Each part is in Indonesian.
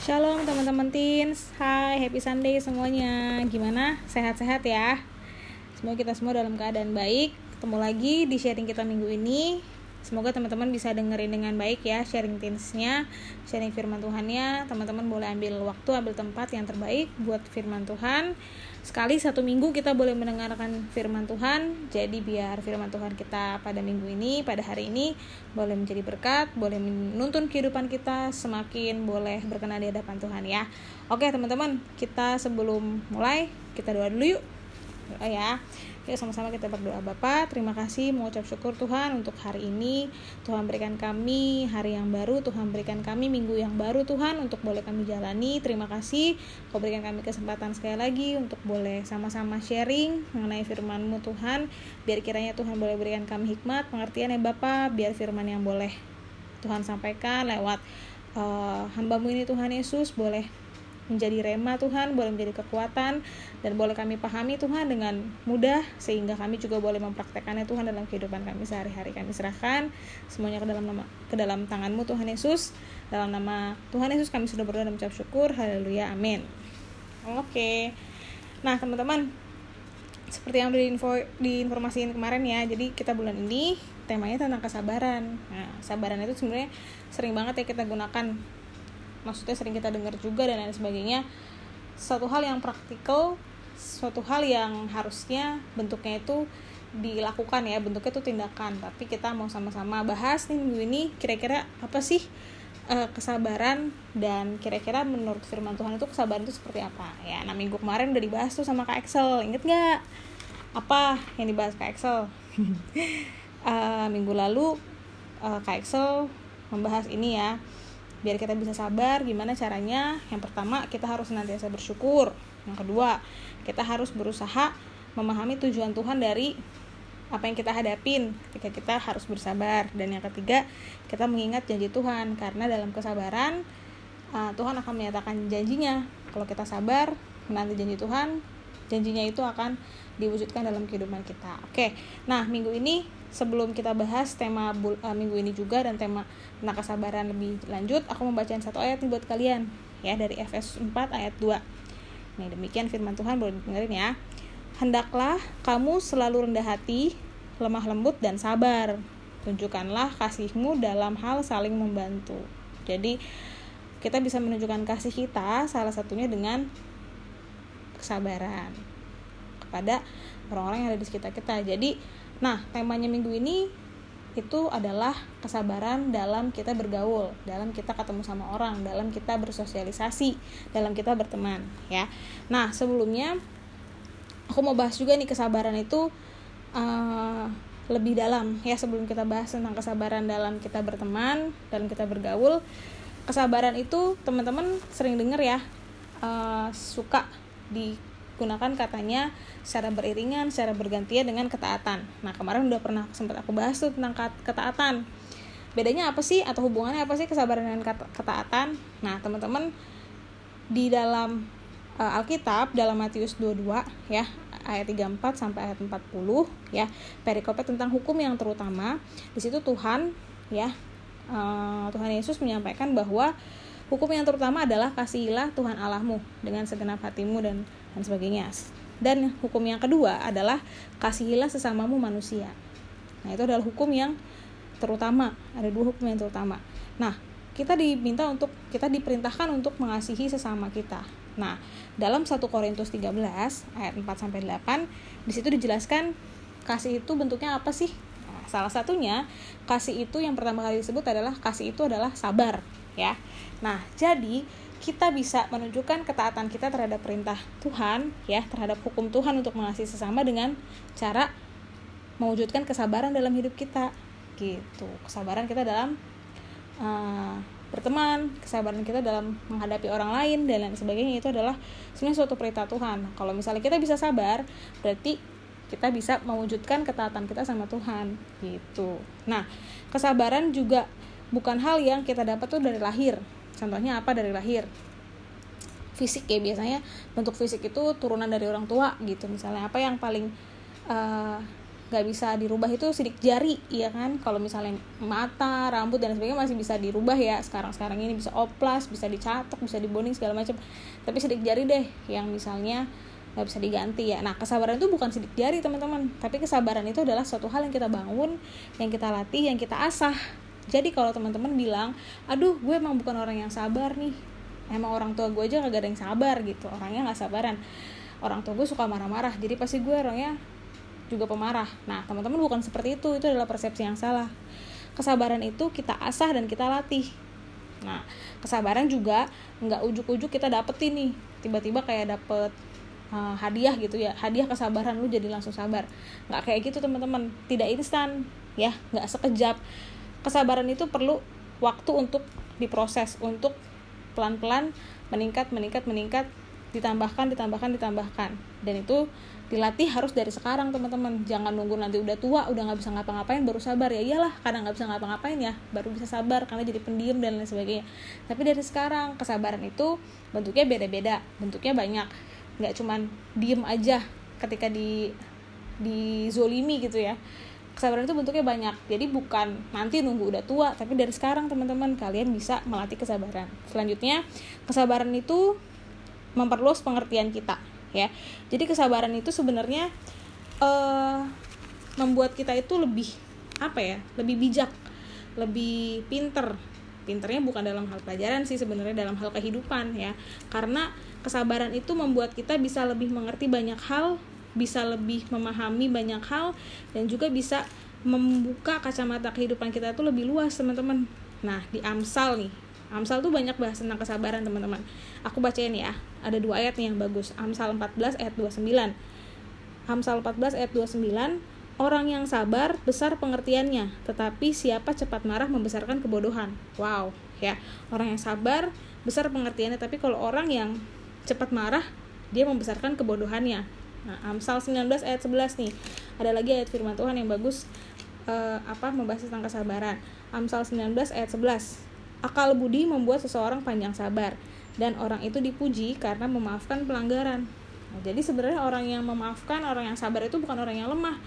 Shalom teman-teman teens Hai happy Sunday semuanya Gimana? Sehat-sehat ya? Semoga kita semua dalam keadaan baik Ketemu lagi di sharing kita minggu ini Semoga teman-teman bisa dengerin dengan baik ya sharing teensnya Sharing firman Tuhannya. Teman-teman boleh ambil waktu, ambil tempat yang terbaik buat firman Tuhan. Sekali satu minggu kita boleh mendengarkan firman Tuhan. Jadi biar firman Tuhan kita pada minggu ini, pada hari ini Boleh menjadi berkat, boleh menuntun kehidupan kita Semakin boleh berkenan di hadapan Tuhan ya. Oke teman-teman, kita sebelum mulai Kita doa dulu yuk. Doa ya Yuk sama-sama kita berdoa Bapak. Terima kasih mengucap syukur Tuhan untuk hari ini. Tuhan berikan kami hari yang baru Tuhan berikan kami minggu yang baru Tuhan Untuk boleh kami jalani. Terima kasih. Kau berikan kami kesempatan sekali lagi Untuk boleh sama-sama sharing Mengenai firman-Mu Tuhan. Biar kiranya Tuhan boleh berikan kami hikmat Pengertian ya Bapak. Biar firman yang boleh Tuhan sampaikan lewat uh, hambamu ini Tuhan Yesus boleh menjadi rema Tuhan, boleh menjadi kekuatan dan boleh kami pahami Tuhan dengan mudah sehingga kami juga boleh mempraktekannya Tuhan dalam kehidupan kami sehari-hari. Kami serahkan semuanya ke dalam nama ke dalam tanganmu Tuhan Yesus. Dalam nama Tuhan Yesus kami sudah berdoa dan mengucap syukur. Haleluya. Amin. Oke. Nah, teman-teman, seperti yang info di informasiin kemarin ya. Jadi kita bulan ini temanya tentang kesabaran. Nah, sabaran itu sebenarnya sering banget ya kita gunakan maksudnya sering kita dengar juga dan lain sebagainya suatu hal yang praktikal suatu hal yang harusnya bentuknya itu dilakukan ya bentuknya itu tindakan. Tapi kita mau sama-sama bahas nih minggu ini kira-kira apa sih uh, kesabaran dan kira-kira menurut firman Tuhan itu kesabaran itu seperti apa? Ya nah minggu kemarin udah dibahas tuh sama kak Excel. Inget nggak? Apa yang dibahas kak Excel? Uh, minggu lalu uh, kak Excel membahas ini ya biar kita bisa sabar gimana caranya? Yang pertama kita harus senantiasa bersyukur. Yang kedua kita harus berusaha memahami tujuan Tuhan dari apa yang kita hadapin ketika kita harus bersabar. Dan yang ketiga kita mengingat janji Tuhan. Karena dalam kesabaran uh, Tuhan akan menyatakan janjinya. Kalau kita sabar menanti janji Tuhan janjinya itu akan diwujudkan dalam kehidupan kita. Oke nah minggu ini sebelum kita bahas tema uh, minggu ini juga dan tema tentang kesabaran lebih lanjut, aku membacakan satu ayat nih buat kalian ya dari Efesus 4 ayat 2. Nih demikian firman Tuhan boleh dengerin ya. Hendaklah kamu selalu rendah hati, lemah lembut dan sabar. Tunjukkanlah kasihmu dalam hal saling membantu. Jadi kita bisa menunjukkan kasih kita salah satunya dengan kesabaran kepada orang-orang yang ada di sekitar kita. Jadi Nah, temanya minggu ini itu adalah kesabaran dalam kita bergaul, dalam kita ketemu sama orang, dalam kita bersosialisasi, dalam kita berteman, ya. Nah, sebelumnya aku mau bahas juga nih kesabaran itu uh, lebih dalam ya sebelum kita bahas tentang kesabaran dalam kita berteman, dalam kita bergaul. Kesabaran itu teman-teman sering dengar ya uh, suka di gunakan katanya secara beriringan, secara bergantian dengan ketaatan. Nah, kemarin udah pernah sempat aku bahas tuh tentang ketaatan. Bedanya apa sih atau hubungannya apa sih kesabaran dengan ketaatan? Nah, teman-teman di dalam uh, Alkitab dalam Matius 22 ya, ayat 34 sampai ayat 40 ya, perikopnya tentang hukum yang terutama. Di situ Tuhan ya uh, Tuhan Yesus menyampaikan bahwa hukum yang terutama adalah kasihilah Tuhan Allahmu dengan segenap hatimu dan dan sebagainya. Dan hukum yang kedua adalah kasihilah sesamamu manusia. Nah, itu adalah hukum yang terutama. Ada dua hukum yang terutama. Nah, kita diminta untuk kita diperintahkan untuk mengasihi sesama kita. Nah, dalam 1 Korintus 13 ayat 4 sampai 8 di situ dijelaskan kasih itu bentuknya apa sih? Nah, salah satunya kasih itu yang pertama kali disebut adalah kasih itu adalah sabar, ya. Nah, jadi kita bisa menunjukkan ketaatan kita terhadap perintah Tuhan ya terhadap hukum Tuhan untuk mengasihi sesama dengan cara mewujudkan kesabaran dalam hidup kita gitu. Kesabaran kita dalam uh, berteman kesabaran kita dalam menghadapi orang lain dan lain sebagainya itu adalah sebenarnya suatu perintah Tuhan. Kalau misalnya kita bisa sabar berarti kita bisa mewujudkan ketaatan kita sama Tuhan gitu. Nah kesabaran juga bukan hal yang kita dapat tuh dari lahir contohnya apa dari lahir? Fisik ya biasanya bentuk fisik itu turunan dari orang tua gitu. Misalnya apa yang paling uh, nggak bisa dirubah itu sidik jari ya kan? Kalau misalnya mata rambut dan sebagainya masih bisa dirubah ya. Sekarang sekarang ini bisa oplas bisa dicatok bisa dibonding segala macam. Tapi sidik jari deh yang misalnya nggak bisa diganti ya. Nah kesabaran itu bukan sidik jari teman-teman. Tapi kesabaran itu adalah suatu hal yang kita bangun yang kita latih yang kita asah jadi kalau teman-teman bilang aduh gue emang bukan orang yang sabar nih emang orang tua gue aja kagak ada yang sabar gitu orangnya nggak sabaran orang tua gue suka marah-marah jadi pasti gue orangnya juga pemarah. Nah, teman-teman bukan seperti itu, itu adalah persepsi yang salah. Kesabaran itu kita asah dan kita latih. Nah, kesabaran juga nggak ujuk-ujuk kita dapetin nih, tiba-tiba kayak dapet uh, hadiah gitu ya, hadiah kesabaran lu jadi langsung sabar. Nggak kayak gitu teman-teman, tidak instan, ya, nggak sekejap. Kesabaran itu perlu waktu untuk diproses, untuk pelan-pelan meningkat, meningkat, meningkat, ditambahkan, ditambahkan, ditambahkan. Dan itu dilatih harus dari sekarang teman-teman. Jangan nunggu nanti udah tua udah nggak bisa ngapa-ngapain baru sabar. Ya iyalah kadang nggak bisa ngapa-ngapain ya baru bisa sabar karena jadi pendiam dan lain sebagainya. Tapi dari sekarang kesabaran itu bentuknya beda-beda bentuknya banyak. Nggak cuman diem aja ketika di di zolimi gitu ya kesabaran itu bentuknya banyak. Jadi bukan nanti nunggu udah tua tapi dari sekarang teman-teman kalian bisa melatih kesabaran. Selanjutnya kesabaran itu memperluas pengertian kita ya. Jadi kesabaran itu sebenarnya uh, membuat kita itu lebih apa ya lebih bijak lebih pinter. Pinternya bukan dalam hal pelajaran sih sebenarnya dalam hal kehidupan ya. Karena kesabaran itu membuat kita bisa lebih mengerti banyak hal bisa lebih memahami banyak hal dan juga bisa membuka kacamata kehidupan kita itu lebih luas teman-teman nah di Amsal nih Amsal tuh banyak bahas tentang kesabaran teman-teman aku bacain ya ada dua ayat nih yang bagus Amsal 14 ayat 29 Amsal 14 ayat 29 Orang yang sabar besar pengertiannya, tetapi siapa cepat marah membesarkan kebodohan. Wow, ya. Orang yang sabar besar pengertiannya, tapi kalau orang yang cepat marah, dia membesarkan kebodohannya. Nah, Amsal 19 ayat 11 nih. Ada lagi ayat firman Tuhan yang bagus uh, apa membahas tentang kesabaran. Amsal 19 ayat 11. Akal budi membuat seseorang panjang sabar dan orang itu dipuji karena memaafkan pelanggaran. Nah, jadi sebenarnya orang yang memaafkan, orang yang sabar itu bukan orang yang lemah,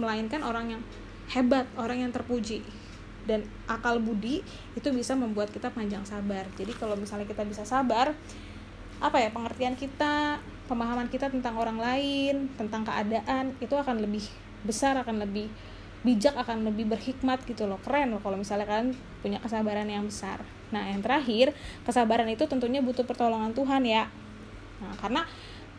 melainkan orang yang hebat, orang yang terpuji. Dan akal budi itu bisa membuat kita panjang sabar. Jadi kalau misalnya kita bisa sabar, apa ya pengertian kita, pemahaman kita tentang orang lain, tentang keadaan itu akan lebih besar, akan lebih bijak akan lebih berhikmat gitu loh. Keren loh kalau misalnya kalian punya kesabaran yang besar. Nah yang terakhir kesabaran itu tentunya butuh pertolongan Tuhan ya. Nah karena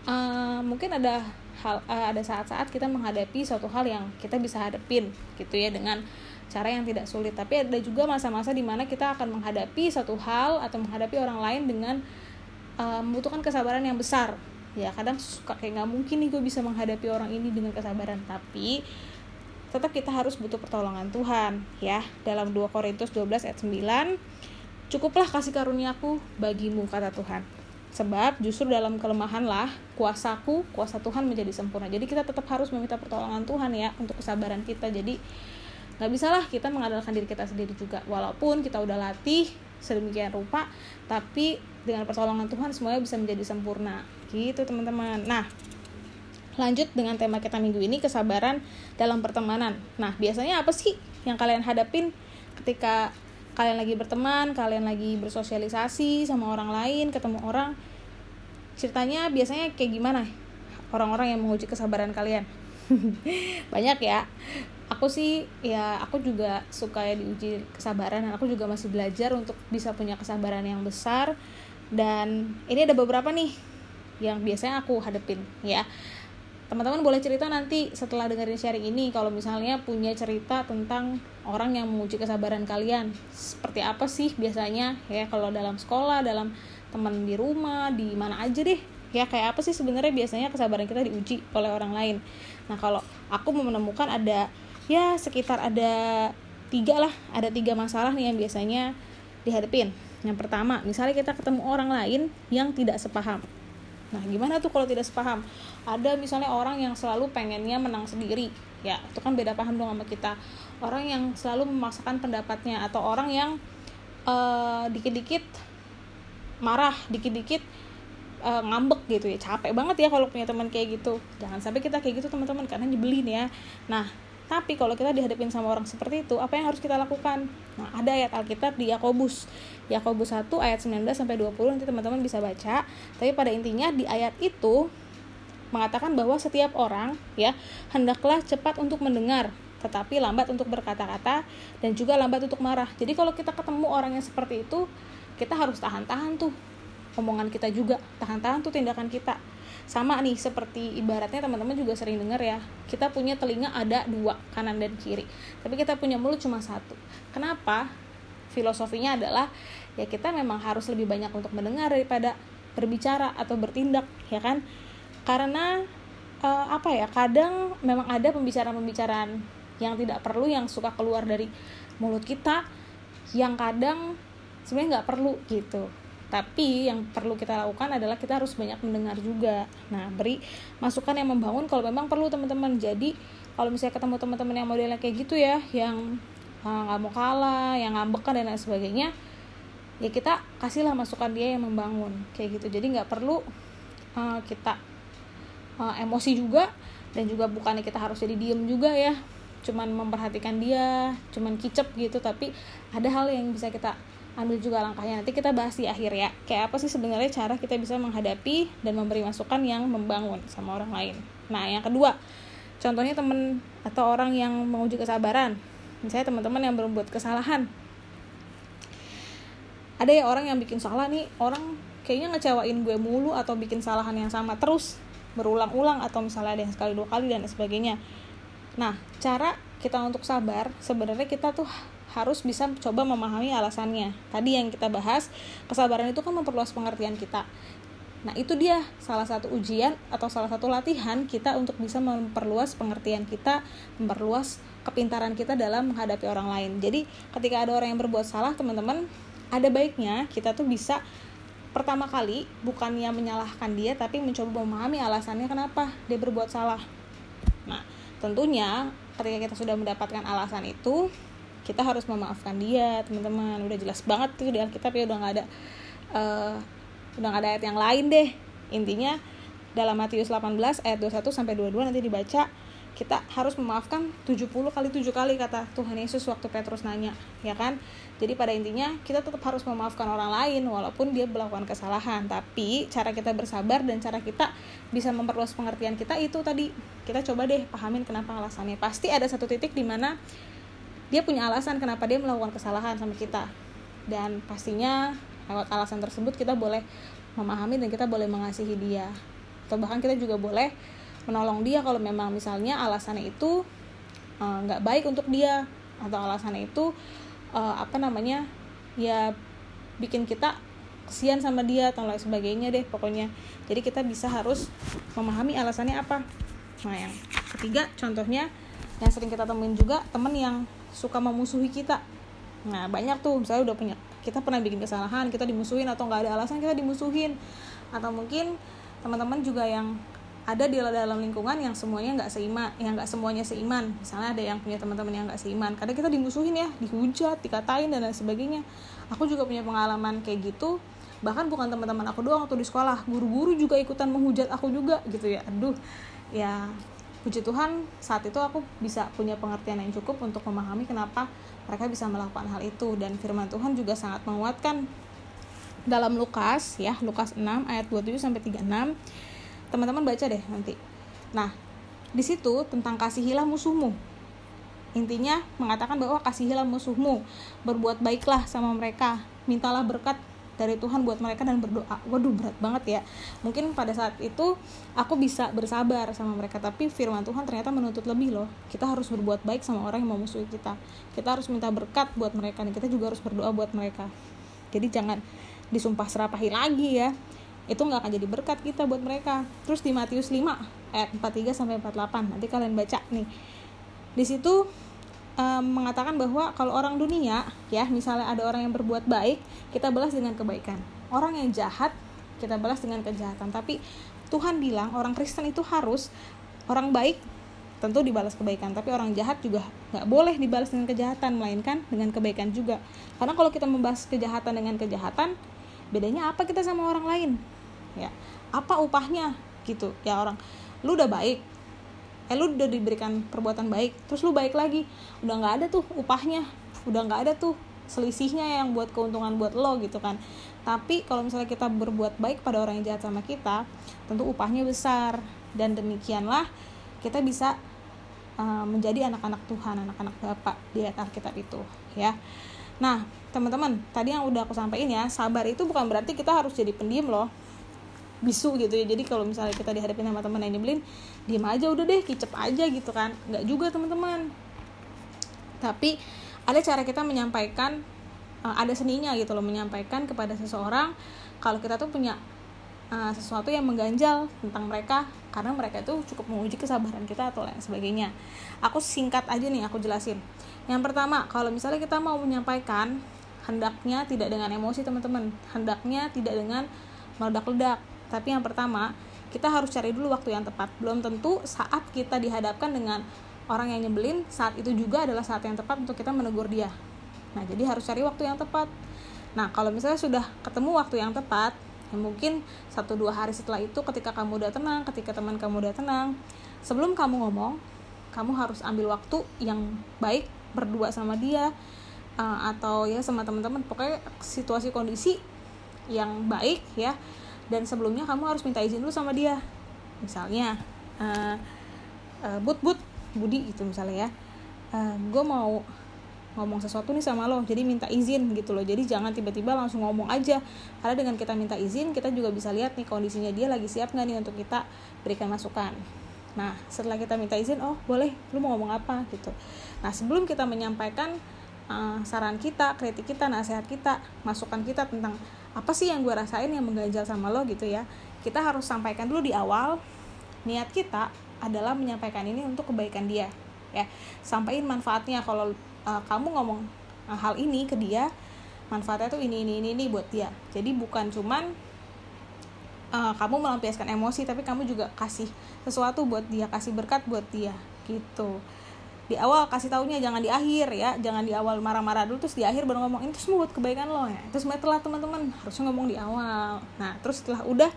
uh, mungkin ada hal uh, ada saat-saat kita menghadapi suatu hal yang kita bisa hadapin gitu ya dengan cara yang tidak sulit. Tapi ada juga masa-masa di mana kita akan menghadapi satu hal atau menghadapi orang lain dengan uh, membutuhkan kesabaran yang besar ya kadang suka kayak nggak mungkin nih gue bisa menghadapi orang ini dengan kesabaran. Tapi tetap kita harus butuh pertolongan Tuhan ya. Dalam 2 Korintus 12 ayat 9 cukuplah kasih karuniaku bagimu kata Tuhan. Sebab justru dalam kelemahanlah kuasaku kuasa Tuhan menjadi sempurna. Jadi kita tetap harus meminta pertolongan Tuhan ya untuk kesabaran kita. Jadi nggak bisalah kita mengandalkan diri kita sendiri juga. Walaupun kita udah latih sedemikian rupa tapi dengan pertolongan Tuhan semuanya bisa menjadi sempurna gitu teman-teman nah lanjut dengan tema kita minggu ini kesabaran dalam pertemanan. Nah, biasanya apa sih yang kalian hadapin ketika kalian lagi berteman, kalian lagi bersosialisasi sama orang lain, ketemu orang? Ceritanya biasanya kayak gimana? Orang-orang yang menguji kesabaran kalian. Banyak ya. Aku sih ya aku juga suka ya diuji kesabaran dan aku juga masih belajar untuk bisa punya kesabaran yang besar dan ini ada beberapa nih yang biasanya aku hadepin ya. Teman-teman boleh cerita nanti setelah dengerin sharing ini kalau misalnya punya cerita tentang orang yang menguji kesabaran kalian. Seperti apa sih biasanya ya kalau dalam sekolah dalam teman di rumah di mana aja deh. Ya kayak apa sih sebenarnya biasanya kesabaran kita diuji oleh orang lain. Nah kalau aku menemukan ada ya sekitar ada tiga lah ada tiga masalah nih yang biasanya dihadapin yang pertama misalnya kita ketemu orang lain yang tidak sepaham Nah, gimana tuh kalau tidak sepaham? Ada misalnya orang yang selalu pengennya menang sendiri. Ya, itu kan beda paham dong sama kita. Orang yang selalu memaksakan pendapatnya atau orang yang eh, dikit-dikit marah, dikit-dikit uh, ngambek gitu ya capek banget ya kalau punya teman kayak gitu jangan sampai kita kayak gitu teman-teman karena nyebelin ya nah tapi kalau kita dihadapin sama orang seperti itu apa yang harus kita lakukan? Nah ada ayat Alkitab di Yakobus. Yakobus 1 ayat 19 sampai 20 nanti teman-teman bisa baca. Tapi pada intinya di ayat itu mengatakan bahwa setiap orang ya hendaklah cepat untuk mendengar tetapi lambat untuk berkata-kata dan juga lambat untuk marah. Jadi kalau kita ketemu orang yang seperti itu, kita harus tahan-tahan tuh omongan kita juga tahan-tahan tuh tindakan kita sama nih seperti ibaratnya teman-teman juga sering dengar ya kita punya telinga ada dua kanan dan kiri. Tapi kita punya mulut cuma satu. Kenapa? Filosofinya adalah ya kita memang harus lebih banyak untuk mendengar daripada berbicara atau bertindak ya kan? Karena uh, apa ya kadang memang ada pembicaraan-pembicaraan yang tidak perlu yang suka keluar dari mulut kita yang kadang sebenarnya nggak perlu gitu tapi yang perlu kita lakukan adalah kita harus banyak mendengar juga. Nah beri masukan yang membangun kalau memang perlu teman-teman. Jadi kalau misalnya ketemu teman-teman yang modelnya kayak gitu ya yang ah, nggak uh, mau kalah yang ngambekan dan lain sebagainya ya kita kasihlah masukan dia yang membangun kayak gitu. Jadi nggak perlu uh, kita uh, emosi juga dan juga bukannya kita harus jadi diem juga ya. Cuman memperhatikan dia cuman kicep gitu. Tapi ada hal yang bisa kita ambil juga langkahnya. Nanti kita bahas di akhir ya. Kayak apa sih sebenarnya cara kita bisa menghadapi dan memberi masukan yang membangun sama orang lain. Nah yang kedua contohnya temen atau orang yang menguji kesabaran. Misalnya teman-teman yang berbuat kesalahan. Ada ya orang yang bikin salah nih orang kayaknya ngecewain gue mulu atau bikin kesalahan yang sama terus berulang-ulang atau misalnya ada yang sekali dua kali dan sebagainya. Nah cara kita untuk sabar sebenarnya kita tuh harus bisa coba memahami alasannya. Tadi yang kita bahas, kesabaran itu kan memperluas pengertian kita. Nah, itu dia salah satu ujian atau salah satu latihan kita untuk bisa memperluas pengertian kita, memperluas kepintaran kita dalam menghadapi orang lain. Jadi, ketika ada orang yang berbuat salah, teman-teman, ada baiknya kita tuh bisa pertama kali bukannya menyalahkan dia tapi mencoba memahami alasannya kenapa dia berbuat salah. Nah, tentunya ketika kita sudah mendapatkan alasan itu, kita harus memaafkan dia teman-teman. Udah jelas banget tuh di Alkitab ya udah nggak ada uh, udah nggak ada ayat yang lain deh. Intinya dalam Matius 18 ayat 21 sampai 22 nanti dibaca kita harus memaafkan 70 kali 7 kali kata Tuhan Yesus waktu Petrus nanya ya kan? Jadi pada intinya kita tetap harus memaafkan orang lain walaupun dia melakukan kesalahan. Tapi cara kita bersabar dan cara kita bisa memperluas pengertian kita itu tadi. Kita coba deh pahamin kenapa alasannya. Pasti ada satu titik di mana dia punya alasan kenapa dia melakukan kesalahan sama kita. Dan pastinya lewat alasan tersebut kita boleh memahami dan kita boleh mengasihi dia. Atau bahkan kita juga boleh menolong dia kalau memang misalnya alasannya itu eh, nggak uh, baik untuk dia. Atau alasannya itu uh, apa namanya ya bikin kita kesian sama dia atau lain sebagainya deh pokoknya. Jadi kita bisa harus memahami alasannya apa. Nah yang ketiga contohnya yang sering kita temuin juga temen yang suka memusuhi kita. Nah banyak tuh misalnya udah punya kita pernah bikin kesalahan kita dimusuhin atau nggak ada alasan kita dimusuhin. Atau mungkin teman-teman juga yang ada di dalam lingkungan yang semuanya nggak seiman yang nggak semuanya seiman. Misalnya ada yang punya teman-teman yang nggak seiman kadang kita dimusuhin ya dihujat dikatain dan lain sebagainya. Aku juga punya pengalaman kayak gitu bahkan bukan teman-teman aku doang waktu di sekolah guru-guru juga ikutan menghujat aku juga gitu ya. Aduh ya puji Tuhan saat itu aku bisa punya pengertian yang cukup untuk memahami kenapa mereka bisa melakukan hal itu. Dan firman Tuhan juga sangat menguatkan. Dalam Lukas ya Lukas 6 ayat 27 sampai 36 teman-teman baca deh nanti. Nah di situ tentang kasihilah musuhmu. Intinya mengatakan bahwa kasihilah musuhmu. Berbuat baiklah sama mereka. Mintalah berkat dari Tuhan buat mereka dan berdoa. Waduh berat banget ya. Mungkin pada saat itu aku bisa bersabar sama mereka tapi firman Tuhan ternyata menuntut lebih loh. Kita harus berbuat baik sama orang yang memusuhi kita. Kita harus minta berkat buat mereka dan kita juga harus berdoa buat mereka. Jadi jangan disumpah serapahi lagi ya. Itu nggak akan jadi berkat kita buat mereka. Terus di Matius 5 ayat 43 sampai 48 nanti kalian baca nih. Di situ um, mengatakan bahwa kalau orang dunia ya misalnya ada orang yang berbuat baik kita balas dengan kebaikan. Orang yang jahat kita balas dengan kejahatan. Tapi Tuhan bilang orang Kristen itu harus orang baik tentu dibalas kebaikan tapi orang jahat juga nggak boleh dibalas dengan kejahatan melainkan dengan kebaikan juga. Karena kalau kita membahas kejahatan dengan kejahatan bedanya apa kita sama orang lain? Ya apa upahnya? Gitu. Ya orang lu udah baik eh lu udah diberikan perbuatan baik terus lu baik lagi. Udah nggak ada tuh upahnya udah nggak ada tuh selisihnya yang buat keuntungan buat lo gitu kan. Tapi kalau misalnya kita berbuat baik pada orang yang jahat sama kita tentu upahnya besar. Dan demikianlah kita bisa uh, menjadi anak-anak Tuhan anak-anak Bapak di ayat Alkitab itu ya. Nah teman-teman tadi yang udah aku sampaikan ya sabar itu bukan berarti kita harus jadi pendiam loh bisu gitu ya. Jadi kalau misalnya kita dihadapin sama teman yang nyebelin diem aja udah deh kicep aja gitu kan. Nggak juga teman-teman. Tapi ada cara kita menyampaikan uh, ada seninya gitu loh menyampaikan kepada seseorang kalau kita tuh punya uh, sesuatu yang mengganjal tentang mereka karena mereka itu cukup menguji kesabaran kita atau lain sebagainya. Aku singkat aja nih aku jelasin. Yang pertama kalau misalnya kita mau menyampaikan hendaknya tidak dengan emosi teman-teman. Hendaknya tidak dengan meledak-ledak tapi yang pertama, kita harus cari dulu waktu yang tepat. Belum tentu saat kita dihadapkan dengan orang yang nyebelin, saat itu juga adalah saat yang tepat untuk kita menegur dia. Nah, jadi harus cari waktu yang tepat. Nah, kalau misalnya sudah ketemu waktu yang tepat, ya mungkin satu dua hari setelah itu ketika kamu udah tenang, ketika teman kamu udah tenang, sebelum kamu ngomong, kamu harus ambil waktu yang baik berdua sama dia uh, atau ya sama teman-teman. Pokoknya situasi kondisi yang baik ya dan sebelumnya kamu harus minta izin dulu sama dia. Misalnya uh, uh, but but budi gitu misalnya ya. Uh, gue mau ngomong sesuatu nih sama lo jadi minta izin gitu loh. Jadi jangan tiba-tiba langsung ngomong aja. Karena dengan kita minta izin kita juga bisa lihat nih kondisinya dia lagi siap nggak nih untuk kita berikan masukan. Nah setelah kita minta izin oh boleh lu mau ngomong apa? gitu. Nah sebelum kita menyampaikan uh, saran kita kritik kita nasihat kita masukan kita tentang apa sih yang gue rasain yang mengganjal sama lo gitu ya. Kita harus sampaikan dulu di awal niat kita adalah menyampaikan ini untuk kebaikan dia ya. Sampaikan manfaatnya. Kalau uh, kamu ngomong hal ini ke dia manfaatnya tuh ini ini ini ini buat dia. Jadi bukan cuman uh, kamu melampiaskan emosi tapi kamu juga kasih sesuatu buat dia kasih berkat buat dia gitu di awal kasih taunya jangan di akhir ya jangan di awal marah-marah dulu terus di akhir baru ngomong ini semua buat kebaikan lo ya. Terus setelah teman-teman harusnya ngomong di awal. Nah terus setelah udah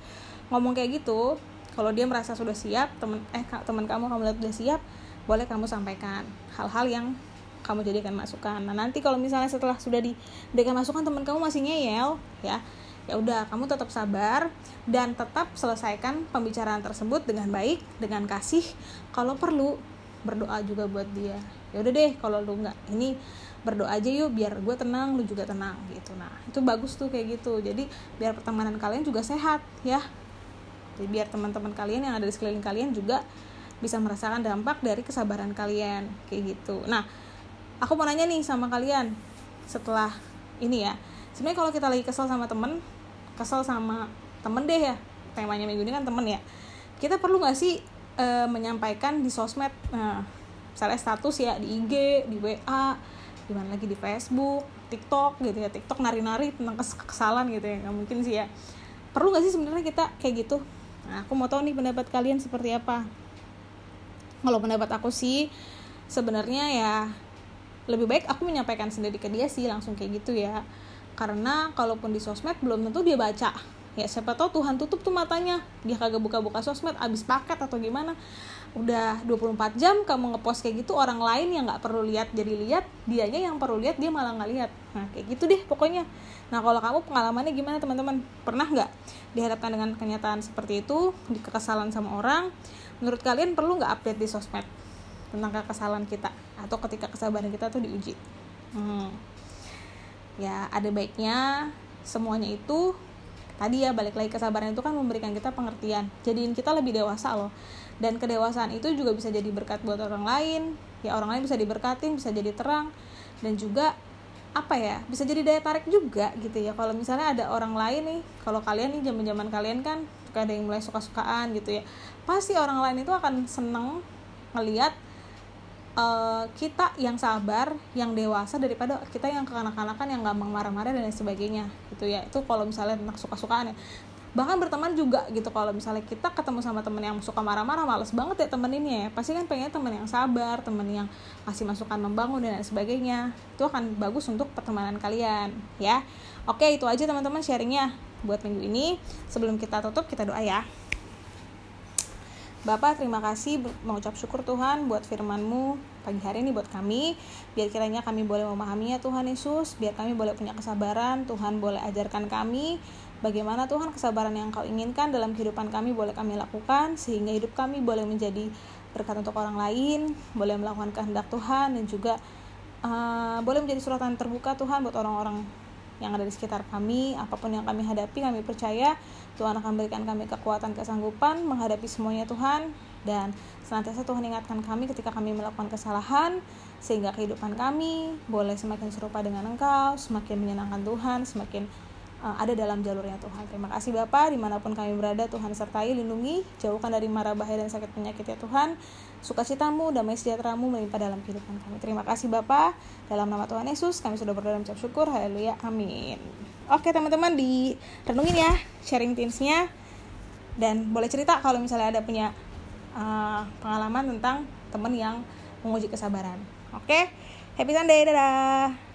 ngomong kayak gitu kalau dia merasa sudah siap temen eh teman kamu kamu lihat udah siap boleh kamu sampaikan hal-hal yang kamu jadikan masukan. Nah nanti kalau misalnya setelah sudah diberikan masukan teman kamu masih ngeyel ya ya udah kamu tetap sabar dan tetap selesaikan pembicaraan tersebut dengan baik dengan kasih kalau perlu berdoa juga buat dia. Ya udah deh kalau lu nggak ini berdoa aja yuk biar gue tenang lu juga tenang gitu. Nah itu bagus tuh kayak gitu. Jadi biar pertemanan kalian juga sehat ya. Jadi biar teman-teman kalian yang ada di sekeliling kalian juga bisa merasakan dampak dari kesabaran kalian kayak gitu. Nah aku mau nanya nih sama kalian setelah ini ya. Sebenarnya kalau kita lagi kesel sama temen kesel sama temen deh ya temanya minggu ini kan temen ya. Kita perlu nggak sih e, menyampaikan di sosmed nah misalnya status ya di IG di WA di mana lagi di Facebook TikTok gitu ya TikTok nari-nari tentang kesalahan gitu ya nggak mungkin sih ya. Perlu nggak sih sebenarnya kita kayak gitu? Nah aku mau tahu nih pendapat kalian seperti apa. Kalau pendapat aku sih sebenarnya ya lebih baik aku menyampaikan sendiri ke dia sih langsung kayak gitu ya. Karena kalaupun di sosmed belum tentu dia baca ya siapa tahu Tuhan tutup tuh matanya. Dia kagak buka-buka sosmed abis paket atau gimana. Udah 24 jam kamu ngepost kayak gitu orang lain yang nggak perlu lihat jadi lihat dianya yang perlu lihat dia malah nggak lihat. Nah kayak gitu deh pokoknya. Nah kalau kamu pengalamannya gimana teman-teman? Pernah nggak dihadapkan dengan kenyataan seperti itu di kekesalan sama orang? Menurut kalian perlu nggak update di sosmed tentang kekesalan kita atau ketika kesabaran kita tuh diuji? Hmm. ya ada baiknya semuanya itu tadi ya balik lagi kesabaran itu kan memberikan kita pengertian. Jadiin kita lebih dewasa loh. Dan kedewasaan itu juga bisa jadi berkat buat orang lain. Ya orang lain bisa diberkatin bisa jadi terang. Dan juga apa ya bisa jadi daya tarik juga gitu ya. Kalau misalnya ada orang lain nih kalau kalian nih zaman zaman kalian kan ada yang mulai suka sukaan gitu ya. Pasti orang lain itu akan seneng ngelihat uh, kita yang sabar, yang dewasa daripada kita yang kekanak-kanakan yang gampang marah-marah dan lain sebagainya gitu ya. Itu kalau misalnya tentang suka-sukaan ya. Bahkan berteman juga gitu kalau misalnya kita ketemu sama temen yang suka marah-marah males banget ya temen ini ya. Pasti kan pengen temen yang sabar, temen yang kasih masukan membangun dan lain sebagainya. Itu akan bagus untuk pertemanan kalian ya. Oke, itu aja teman-teman sharingnya. buat minggu ini sebelum kita tutup kita doa ya Bapak terima kasih mengucap syukur Tuhan buat firman-Mu pagi hari ini buat kami. Biar kiranya kami boleh memahaminya Tuhan Yesus. Biar kami boleh punya kesabaran. Tuhan boleh ajarkan kami bagaimana Tuhan kesabaran yang Kau inginkan dalam kehidupan kami boleh kami lakukan sehingga hidup kami boleh menjadi berkat untuk orang lain boleh melakukan kehendak Tuhan dan juga uh, boleh menjadi suratan terbuka Tuhan buat orang-orang yang ada di sekitar kami, apa pun yang kami hadapi, kami percaya Tuhan akan berikan kami kekuatan, kesanggupan menghadapi semuanya Tuhan. Dan senantiasa Tuhan ingatkan kami ketika kami melakukan kesalahan sehingga kehidupan kami boleh semakin serupa dengan Engkau, semakin menyenangkan Tuhan, semakin ada dalam jalurnya Tuhan. Terima kasih Bapak, di mana pun kami berada, Tuhan sertai, lindungi, jauhkan dari mara bahaya dan sakit penyakit ya Tuhan. Sukacitamu, damai sejahteramu melimpah dalam kehidupan kami. Terima kasih Bapak, dalam nama Tuhan Yesus, kami sudah berdoa dan syukur, haleluya, amin. Oke teman-teman, di renungin ya, sharing tinsnya, dan boleh cerita kalau misalnya ada punya uh, pengalaman tentang teman yang menguji kesabaran. Oke, happy Sunday, dadah!